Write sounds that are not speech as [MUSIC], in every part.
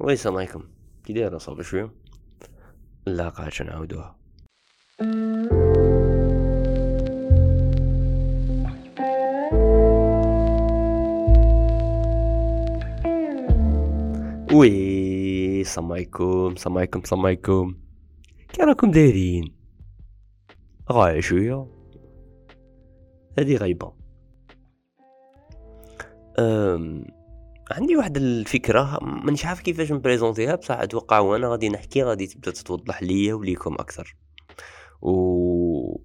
وي السلام عليكم كي داير صافي شوية لا قاعدش نعاودوها وي السلام عليكم السلام عليكم السلام عليكم. كي راكم دايرين؟ غاية شوية. هادي غايبة أم... عندي واحد الفكرة مانيش عارف كيفاش نـ présenter يها بصح أتوقع وأنا غادي نحكي غادي تبدأ تتوضح ليا وليكم أكثر. و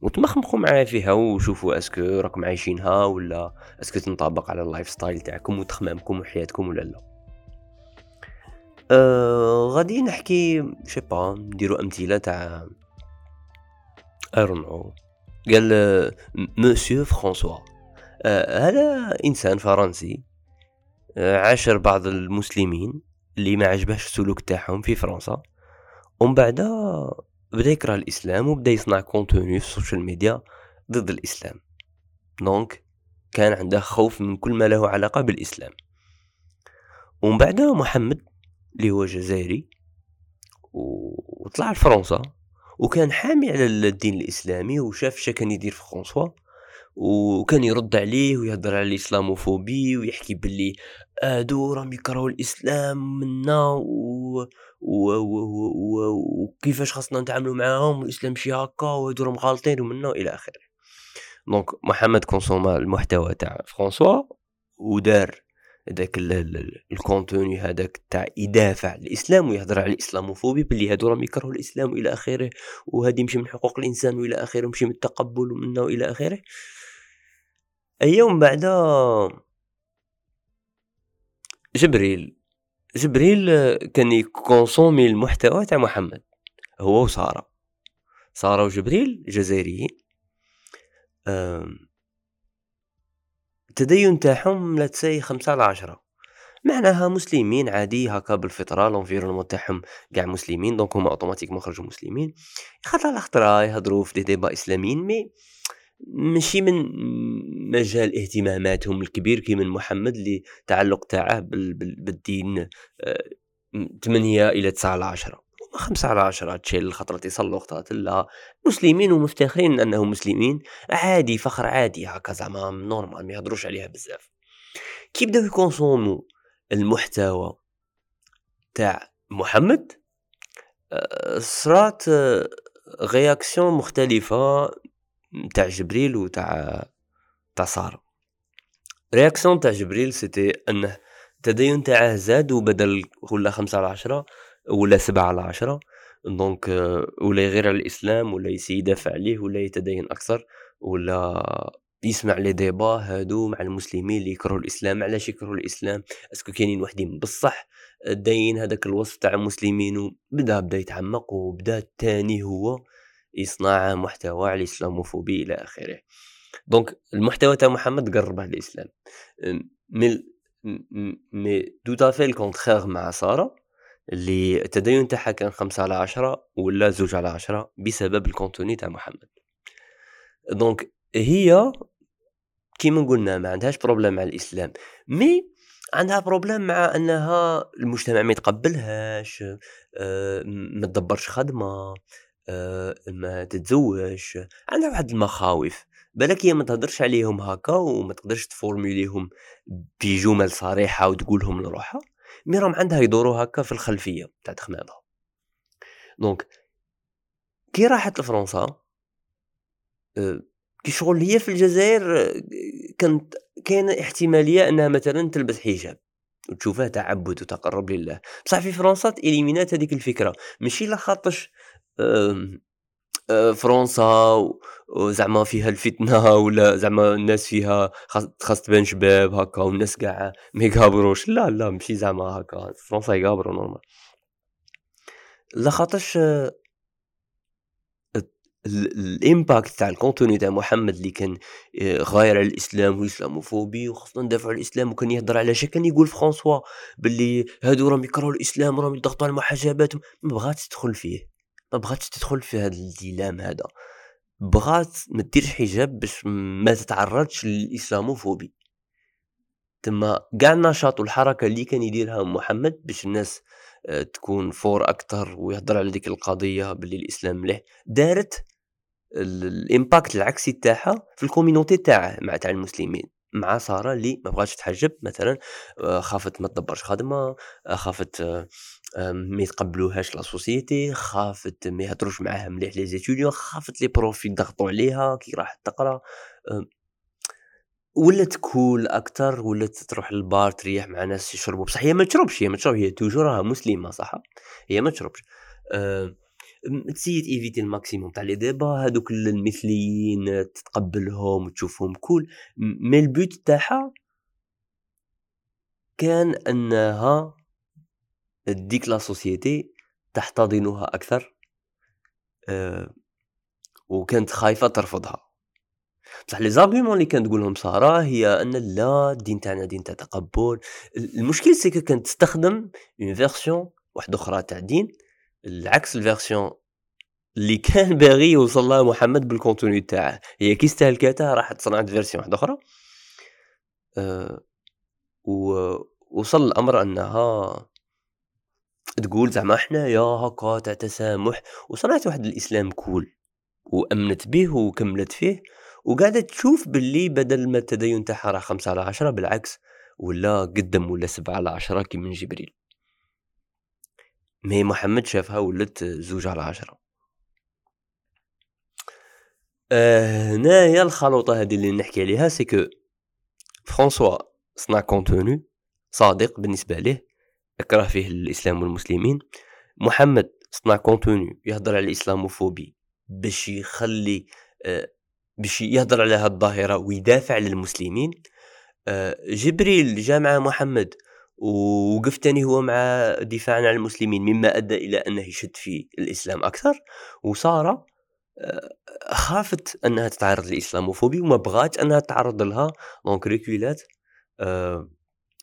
وتمخمخوا معايا فيها وشوفوا est-ce que راكم عايشينها ولا est-ce que تنطبق على ال lifestyle تاعكم وتخمامكم وحياتكم ولا لا. أه غادي نحكي je sais pas نديرو أمثلة تاع errant قال مسيو فرانسوا أه هذا إنسان فرنسي. عاشر بعض المسلمين اللي ما عجبهش السلوك تاعهم في فرنسا. ومن بعد بدأ يكره الإسلام وبدأ يصنع contenu في ال social media ضد الإسلام. donc كان عنده خوف من كل ما له علاقة بالإسلام. ومن بعد محمد اللي هو جزائري وطلع لفرنسا. وكان حامي على الدين الإسلامي وشاف شا كان يدير في فرنسا. وكان يرد عليه ويهضر على ال islamophobie ويحكي باللي هادو راهم يكرهوا الإسلام منا و... و... و... و... وكيفاش خاصنا نتعاملوا معاهم والإسلام شي هكا وهادو راهم غالطين ومنا إلى آخره. donc محمد consomma المحتوى تاع فرانسوا ودار هذاك الكونتوني هذاك تاع يدافع الإسلام ويهضر على الإسلاموفوبي باللي هادو راهم يكرهوا الإسلام والى آخره وهذه مشي من حقوق الإنسان وإلى آخره مشي من التقبل ومنه وإلى آخره. يوم بعد جبريل جبريل كان يكونسومي المحتوى تاع محمد هو وسارة. سارة وجبريل جزائريين. التدين تاعهم لا تسي خمسة على عشرة. معناها مسلمين عادي هكا بالفطرة لونفيرونمون تاعهم قاع مسلمين دونك هما اوتوماتيكمون خرجوا مسلمين. خاطر على خطرة يهضروا في دي ديبا إسلاميين مي ماشي من مجال اهتماماتهم الكبير كي من محمد اللي تعلق تاعه بالدين ثمانية إلى تسعة على عشرة. خمسة على عشرة تشيل الخطرة يصلوا خطرات لا. مسلمين ومفتخرين أنهم مسلمين عادي فخر عادي هكا زعما normal ما يهضروش عليها بزاف. كي بداو يـ consommer و المحتوى تاع محمد صرات réaction مختلفة تاع جبريل وتاع تاع سارة. réaction تاع جبريل c'était انه التدين تاعه زاد وبدل ولا خمسة على عشرة ولا سبعة على عشرة. donc ولا يغير على الإسلام ولا يدافع عليه ولا يتدين أكثر ولا يسمع les débats هادو مع المسلمين اللي يكرهوا الإسلام. علاش يكرهوا الإسلام؟ est-ce que كاينين وحدين بصح. داين هذاك الوصف تاع المسلمين وبدا بدا يتعمق وبدا الثاني هو يصنع محتوى على ال islamophobie إلى آخره. donc المحتوى تاع محمد قرب على الإسلام. mais مي دو تافي الكونتخيغ مع سارة اللي التدين تاعها كان خمسة على عشرة ولا زوج على عشرة بسبب الكونتوني تاع محمد. دونك هي كيما قلنا ما عندهاش بروبليم مع الإسلام مي عندها بروبليم مع أنها المجتمع ما يتقبلهاش آه، ما تدبرش خدمة آه، ما تتزوج عندها واحد المخاوف. بالك هي ما تهدرش عليهم هكا وما تقدرش تفورموليهم بجمل صريحة وتقولهم لروحها؟ mais راهم عندها يدوروا هكا في الخلفية تاع تخمامها. donc كي راحت لفرنسا آه، كي شغل هي في الجزائر كانت كاين احتمالية أنها مثلا تلبس حجاب وتشوفها تعبد وتقرب لله. بصح في فرنسا éliminات هذيك الفكرة. ماشي لخاطرش فرنسا وزعما فيها الفتنة [LAUGHS] ولا زعما الناس فيها خاص تبان شباب هكا والناس كاع ما يقابروش لا لا ماشي زعما هكا. فرنسا يقابروا نورمال لا خاطرش الإمباكت تاع الكونتوني تاع محمد اللي كان غاير على الإسلام والإسلاموفوبي وخاصة ندافعوا على الإسلام وكان يهضر على شا كان يقول فرانسوا باللي هادو راهم يكرهوا الإسلام وراهم يضغطوا على المحجبات ما بغاتش تدخل فيه. ما بغاتش تدخل في هذا الديلام هذا بغات ما ديرش حجاب باش ما تتعرضش لل islamophobie. تما كاع النشاط والحركة اللي كان يديرها محمد باش الناس آه، تكون fort أكتر ويهضر على ديك القضية باللي الإسلام مليح دارت ال impact العكسي تاعها في ال community تاعه مع تاع المسلمين. مع سارة اللي ما بغاتش تحجب مثلا آه، خافت ما تدبرش خدمه آه، خافت ما يتقبلوهاش la société خافت ما يهضروش معاها مليح les étudiants خافت les profs يضغطوا عليها كي راح تقرا. ولات cool أكثر ولات تروح للبار تريح مع ناس يشربوا بصح هي ما تشربش هي ما تشرب هي toujours راها مسلمة صح هي ما تشربش. أه éviter au maximum تاع les débats هادوك المثليين تتقبلهم وتشوفهم cool. mais ال but تاعها كان أنها ديك la société تحتضنها أكثر أه وكانت خايفة ترفضها. بصح les arguments اللي كانت تقولهم سارة هي أن لا الدين تاعنا دين تاع تقبل. المشكل c'est كانت تستخدم une version واحدة أخرى تاع الدين العكس ال version اللي كان باغي يوصل لها محمد بال contenu تاعه. هي كي استهلكتها راحت صنعت version واحدة أخرى أه ووصل الأمر أنها تقول زعما حنايا هكا تاع تسامح وصنعت واحد الإسلام كول وأمنت به وكملت فيه وقاعدة تشوف باللي بدل ما التدين تاعها راه خمسة على عشرة بالعكس ولا قدم ولا سبعة على عشرة كي من جبريل. مي محمد شافها ولت زوج على عشرة. آه هنايا الخلوطة هذه اللي نحكي عليها سي كو فرانسوا صنع كونتوني صادق بالنسبة ليه. يكره فيه الإسلام والمسلمين. محمد صنع كونتوني يهضر على الإسلاموفوبي باش يخلي آه باش يهضر على هاد الظاهرة ويدافع للمسلمين آه، جبريل جاء مع محمد ووقف تاني هو مع دفاعا عن المسلمين مما أدى إلى أنه يشد في الإسلام أكثر. وسارة آه، خافت أنها تتعرض للإسلاموفوبي وما بغات أنها تتعرض لها دونك ريكولات أه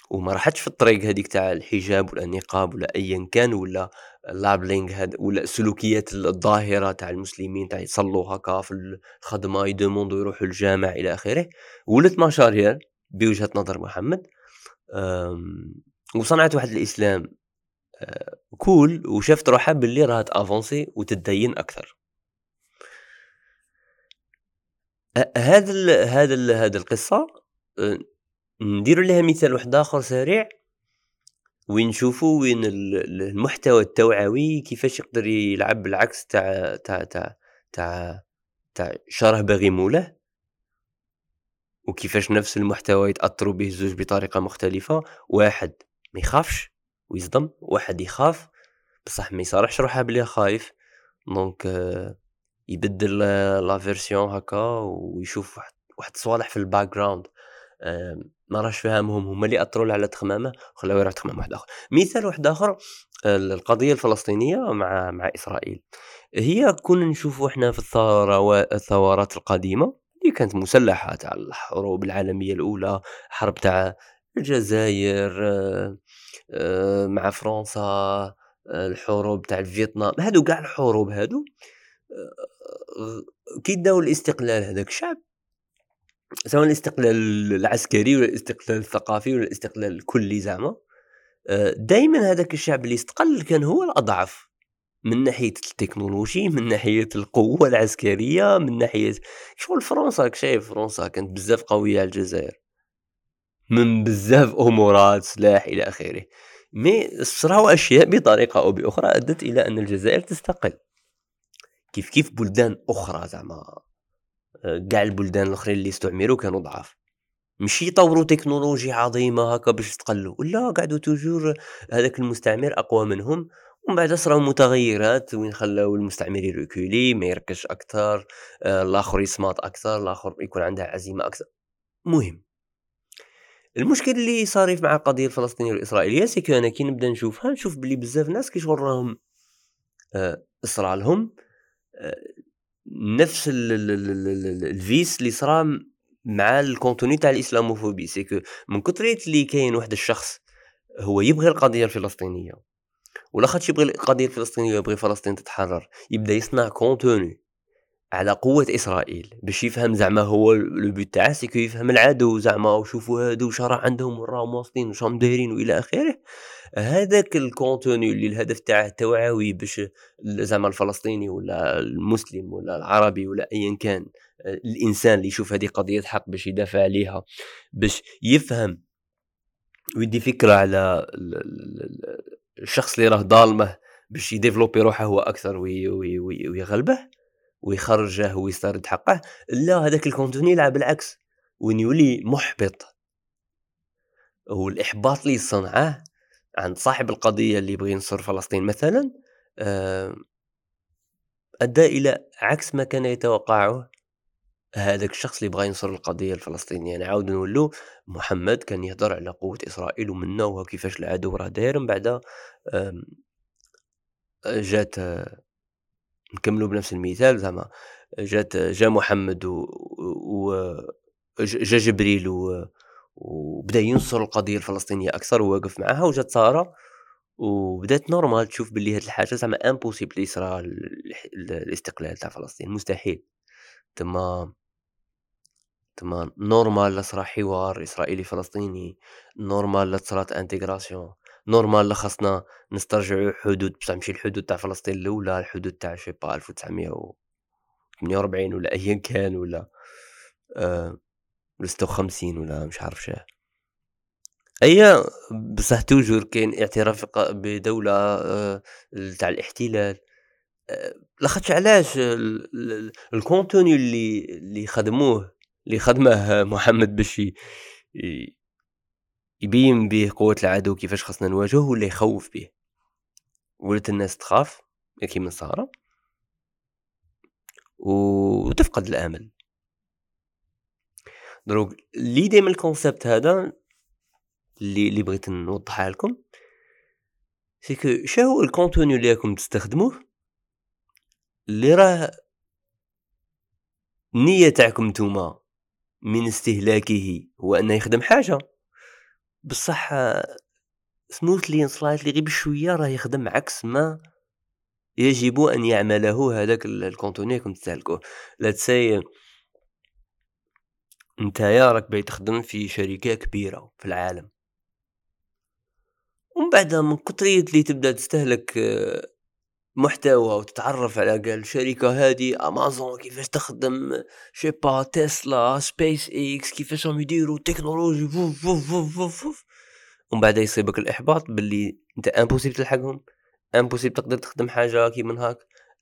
وما راحتش في الطريق هذيك تاع الحجاب ولا النقاب ولا ايا كان ولا لابلينغ هاد ولا السلوكيات الظاهرة تاع المسلمين تاع يصلوا هكا في الخدمة يدوموندو يروحوا الجامع إلى آخره. ولات ماشاريال بوجهة نظر محمد. وصنعت واحد الإسلام آه، كول وشافت روحها باللي راها تأفونسي وتدين أكثر. هذا هذا هذا القصة نديروا لها مثال واحد آخر سريع وين نشوفوا وين المحتوى التوعوي كيفاش يقدر يلعب بالعكس تاع تاع تاع تاع تاع شره باغي مولاه وكيفاش نفس المحتوى يتاثروا به الزوج بطريقة مختلفة. واحد ما يخافش ويصدم واحد يخاف بصح ما يصارحش روحه بلي خايف. donc آه، يبدل la version هكا ويشوف واحد واحد صوالح في ال background ما راش فاهمهم هما اللي أثروا على تخمامه وخلاو يروح تخمام واحد آخر. مثال واحد آخر القضية الفلسطينية مع مع إسرائيل. هي كنا نشوفوا إحنا في الثورات القديمة اللي كانت مسلحة تاع الحروب العالمية الأولى حرب تاع الجزائر آه، آه، مع فرنسا آه، الحروب تاع فيتنام هادو كاع الحروب هادو كي داو الاستقلال هذاك الشعب سواء الاستقلال العسكري ولا الاستقلال الثقافي ولا الاستقلال الكلي زعما آه، دائما هذاك الشعب اللي استقل كان هو الأضعف من ناحية التكنولوجي من ناحية القوة العسكرية من ناحية شغل فرنسا شايف فرنسا كانت بزاف قوية على الجزائر من بزاف امورات سلاح إلى آخره. مي صراو أشياء بطريقة أو بأخرى أدت إلى أن الجزائر تستقل. كيف كيف بلدان أخرى زعما كاع البلدان الأخرين اللي استعمروا كانوا ضعاف. مش يطوروا تكنولوجيا عظيمة هكا باش يتقلوا لا قعدوا توجور هذاك المستعمر أقوى منهم ومن بعد صراو متغيرات وين خلاو المستعمر يركولي ما يركزش أكثر آه، الآخر يسماط أكثر الآخر يكون عنده عزيمة أكثر. مهم. المشكل اللي صار مع القضية الفلسطينية والإسرائيلية c'est أنا كي نبدا نشوفها نشوف بلي بزاف ناس كيشغل راهم آه، صرى لهم آه، نفس الفيس اللي صرا مع ال contenu تاع ال islamophobie. c'est que من كثريت اللي كاين واحد الشخص هو يبغي القضية الفلسطينية ولا خاطش يبغي القضية الفلسطينية ويبغي فلسطين تتحرر يبدأ يصنع contenu على قوة إسرائيل باش يفهم زعما هو le but تاعه. c'est que يفهم العدو زعما وشوفوا هادو واش راه عندهم وراهم واصلين واش راهم دايرين وإلى آخره. هذاك ال contenu اللي الهدف تاعه توعوي باش زعما الفلسطيني ولا المسلم ولا العربي ولا ايا كان الإنسان اللي يشوف هذه قضية حق باش يدافع عليها باش يفهم ويدي فكرة على الشخص اللي راه ظالمه باش يdévelopper روحه هو أكثر ويغلبه ويخرجه ويسترد حقه. لا هذاك ال contenu يلعب بالعكس وين يولي محبط والإحباط اللي صنعه عند صاحب القضية اللي يبغي ينصر فلسطين مثلا آه، أدى إلى عكس ما كان يتوقعه هذاك الشخص اللي بغى ينصر القضية الفلسطينية. يعني عاود نقولوا محمد كان يهضر على قوة إسرائيل ومنا وكيفاش العدو راه داير من بعد جات نكملوا بنفس المثال زعما جات جا محمد و, و جا جبريل و وبدا ينصر القضية الفلسطينية أكثر وواقف معها وجات سارة وبدات normal تشوف باللي هاد الحاجة زعما impossible يصرى الاستقلال تاع فلسطين. مستحيل. تما تما normal لا صرا حوار إسرائيلي فلسطيني normal لا تصرات intégration normal خاصنا نسترجعوا حدود بصح ماشي الحدود تاع فلسطين الأولى الحدود تاع je sais pas 1948 ولا ايا كان ولا آه 56 ولا مش عارف شاه أي بصح toujours كاين اعتراف بدولة آه تاع الاحتلال. آه لاخاطش علاش ال contenu اللي اللي خدموه اللي خدمه [LAUGHS] محمد باش يبين به قوة العدو كيفاش خصنا نواجهه ولا يخوف به ولات الناس تخاف كيما صار وتفقد الأمل. دروك l'idée من ال concept هذا اللي اللي بغيت نوضحها لكم c'est que شنو ال contenu اللي راكم تستخدموه؟ اللي راه النية تاعكم نتوما من استهلاكه هو أنه يخدم حاجة. بصح smoothly slightly غير بشوية راه يخدم عكس ما يجب أن يعمله هذاك ال contenu راكم تستهلكوه. لا تسي نتايا راك باغي تخدم في شركة كبيرة في العالم. ومن بعد من كترية اللي تبدأ تستهلك آه، محتوى وتتعرف على قال الشركة هذه امازون كيفاش تخدم je sais pas تسلا سبيس إكس كيفاش راهم يديروا تكنولوجي فوف فوف فوف فوف ومن بعد يصيبك الإحباط باللي أنت impossible تلحقهم impossible تقدر تخدم حاجة كيما هاك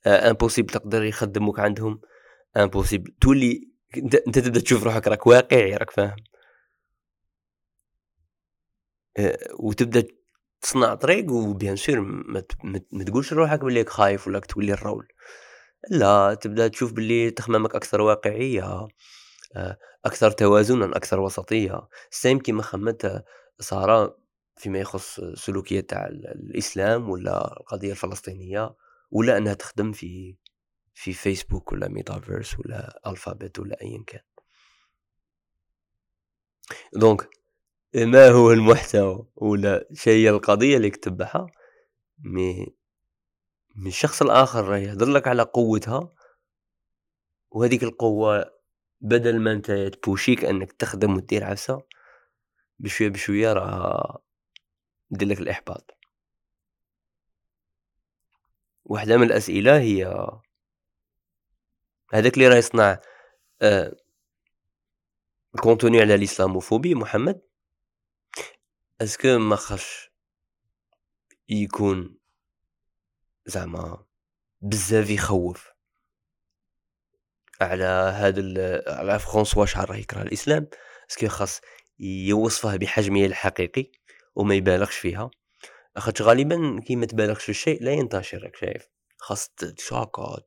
impossible تقدر يخدموك عندهم impossible تولي انت انت تبدأ تشوف روحك راك واقعي راك فاهم. آه، وتبدأ تصنع طريق و bien sûr ما, تقولش لروحك بلي خايف ولا تولي ال rôle. لا تبدأ تشوف بلي تخمامك أكثر واقعية آه، أكثر توازنا أكثر وسطية. سيم كيما خمت سارة فيما يخص سلوكيات تاع الإسلام ولا القضية الفلسطينية ولا أنها تخدم في في فيسبوك ولا ميتافيرس ولا Alphabet ولا ايا كان. donc ما هو المحتوى ولا شيء القضية اللي كتبها mais من الشخص الآخر راه يهضر لك على قوتها وهذيك القوة بدل ما أنت te pousse يك أنك تخدم وتدير عفسة بشوية بشوية راه دير لك الإحباط. واحدة من الأسئلة هي هذاك اللي راه يصنع آه ال contenu على l'islamophobie محمد. est-ce que ما خاصش يكون زعما بزاف يخوف على هذا على فرانسوا شحال راه يكره الإسلام. est-ce que خاص يوصفه بحجمه الحقيقي وما يبالغش فيها. لاخاطش غالبا كي ما تبالغش في الشيء لا ينتشر راك شايف. خاص تشاكا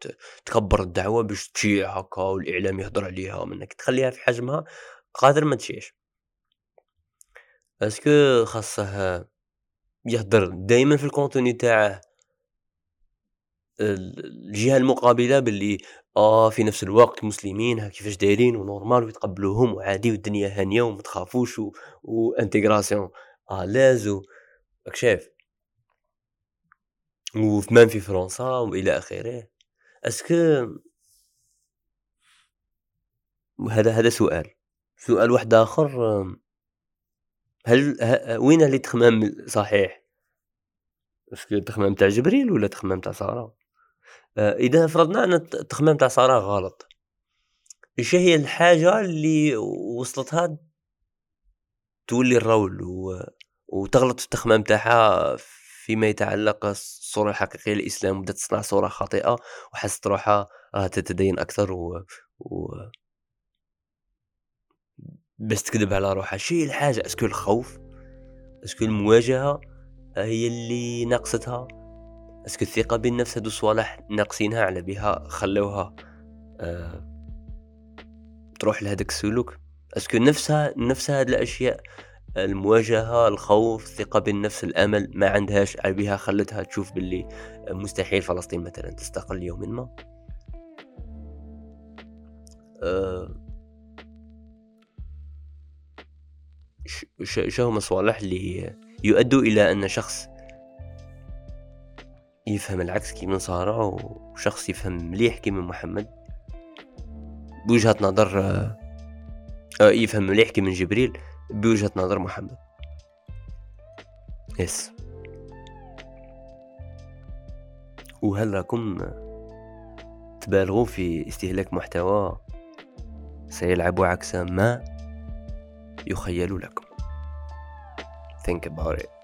تكبر الدعوة باش تشيع هكا والإعلام يهضر عليها منك تخليها في حجمها قادر ما تشيش est-ce que خاصه يهدر دايما في ال contenu تاعه الجهة المقابلة باللي آه في نفس الوقت مسلمين كيفاش دايرين و normal ويتقبلوهم وعادي والدنيا هانية وما تخافوش. و intégration آه لازو راك شايف وثمان في فرنسا وإلى آخره est-ce que هذا هذا سؤال سؤال واحد آخر هل ه وين اللي تخمام صحيح؟ أسكو التخمام تاع جبريل ولا التخمام تاع سارة؟ آه، إذا فرضنا أن التخمام تاع سارة غلط، إيش هي الحاجة اللي وصلتها تولي الرول و وتغلط في التخمام تاعها فيما يتعلق الصورة الحقيقية للإسلام وبدأت تصنع صورة خاطئة وحست روحها راها تتدين أكثر و, و... بس تكذب على روحها. شي الحاجة est-ce que الخوف est-ce que المواجهة هي اللي ناقصتها est-ce que الثقة بالنفس هادو صوالح ناقصينها على بها خلوها أه تروح لهذاك السلوك. est-ce que نفسها نفسها هاد الأشياء المواجهة الخوف الثقة بالنفس الأمل ما عندهاش على بها خلتها تشوف باللي مستحيل فلسطين مثلا تستقل يوم ما. أه شو هم الصوالح اللي يؤدوا إلى أن شخص يفهم العكس كيما سارة وشخص يفهم مليح كيما محمد. بوجهة نظر آه يفهم مليح كيما جبريل. بوجهة نظر محمد. يس وهل راكم تبالغوا في استهلاك محتوى سيلعب عكس ما يخيل لكم؟ Think about it.